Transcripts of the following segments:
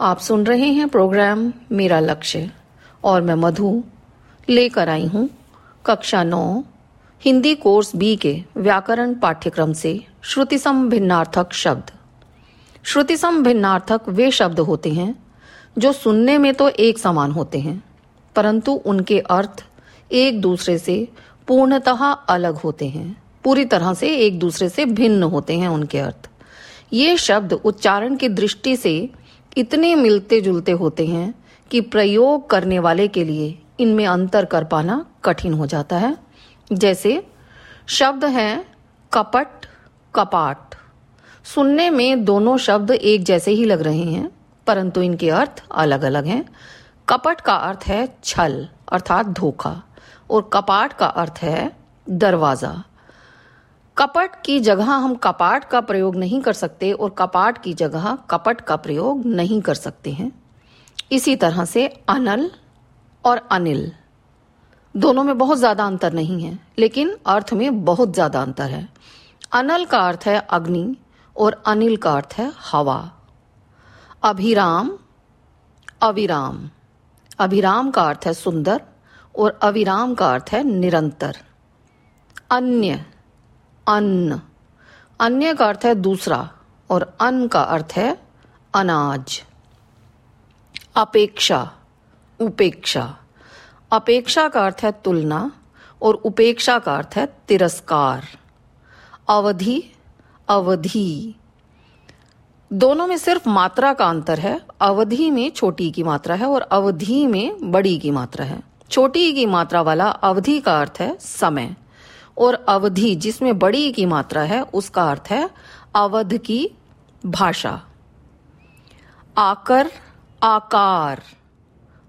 आप सुन रहे हैं प्रोग्राम मेरा लक्ष्य और मैं मधु लेकर आई हूँ कक्षा नौ, हिंदी कोर्स बी के व्याकरण पाठ्यक्रम से श्रुतिसम भिन्नार्थक शब्द। श्रुतिसम भिन्नार्थक वे शब्द होते हैं जो सुनने में तो एक समान होते हैं, परंतु उनके अर्थ एक दूसरे से पूर्णतः अलग होते हैं, पूरी तरह से एक दूसरे से भिन्न होते हैं उनके अर्थ। ये शब्द उच्चारण की दृष्टि से इतने मिलते जुलते होते हैं कि प्रयोग करने वाले के लिए इनमें अंतर कर पाना कठिन हो जाता है। जैसे, शब्द हैं कपट, कपाट। सुनने में दोनों शब्द एक जैसे ही लग रहे हैं, परंतु इनके अर्थ अलग अलग हैं। कपट का अर्थ है छल, अर्थात धोखा, और कपाट का अर्थ है दरवाज़ा। कपट की जगह हम कपाट का प्रयोग नहीं कर सकते और कपाट की जगह कपट का प्रयोग नहीं कर सकते हैं। इसी तरह से अनल और अनिल। दोनों में बहुत ज़्यादा अंतर नहीं है, लेकिन अर्थ में बहुत ज़्यादा अंतर है। अनल का अर्थ है अग्नि और अनिल का अर्थ है हवा। अभिराम, अविराम। अभिराम का अर्थ है सुंदर और अविराम का अर्थ है निरंतर। अन्य अन्न। अन्य का अर्थ है दूसरा और अन्न का अर्थ है अनाज। अपेक्षा, उपेक्षा। अपेक्षा का अर्थ है तुलना और उपेक्षा का अर्थ है तिरस्कार। अवधि अवधि। दोनों में सिर्फ़ मात्रा का अंतर है। अवधि में छोटी की मात्रा है और अवधि में बड़ी की मात्रा है। छोटी की मात्रा वाला अवधि का अर्थ है समय। और अवधि, जिसमें बड़ी की मात्रा है, उसका अर्थ है अवध की भाषा। आकर, आकार।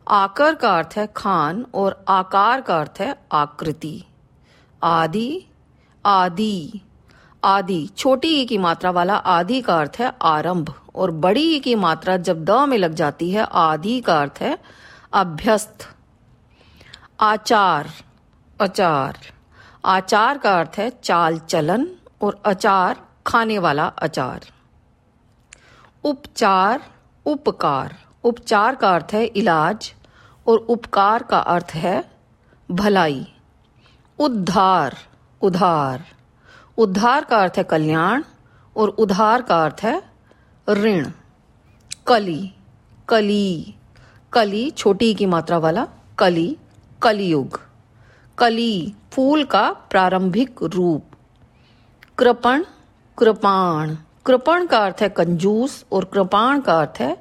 आकर का अर्थ है खान और आकार का अर्थ है आकृति। आदि आदि। आदि, छोटी की मात्रा वाला आदि का अर्थ है आरंभ और बड़ी की मात्रा जब द में लग जाती है, आदि का अर्थ है अभ्यस्त। आचार, अचार। आचार का अर्थ है चाल चलन और अचार खाने वाला अचार। उपचार, उपकार। उपचार का अर्थ है इलाज और उपकार का अर्थ है भलाई। उद्धार, उधार। उद्धार का अर्थ है कल्याण और उधार का अर्थ है ऋण। कली कली। कली छोटी की मात्रा वाला कली, कलियुग। कली, फूल का प्रारंभिक रूप। कृपण, कृपाण। कृपण का अर्थ है कंजूस और कृपाण का अर्थ है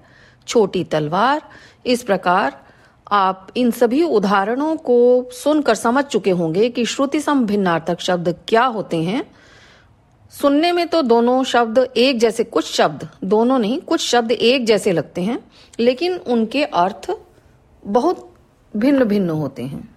छोटी तलवार। इस प्रकार आप इन सभी उदाहरणों को सुनकर समझ चुके होंगे कि श्रुति सम भिन्नार्थक शब्द क्या होते हैं। सुनने में तो दोनों शब्द एक जैसे कुछ शब्द, दोनों नहीं, कुछ शब्द एक जैसे लगते हैं, लेकिन उनके अर्थ बहुत भिन्न भिन्न होते हैं।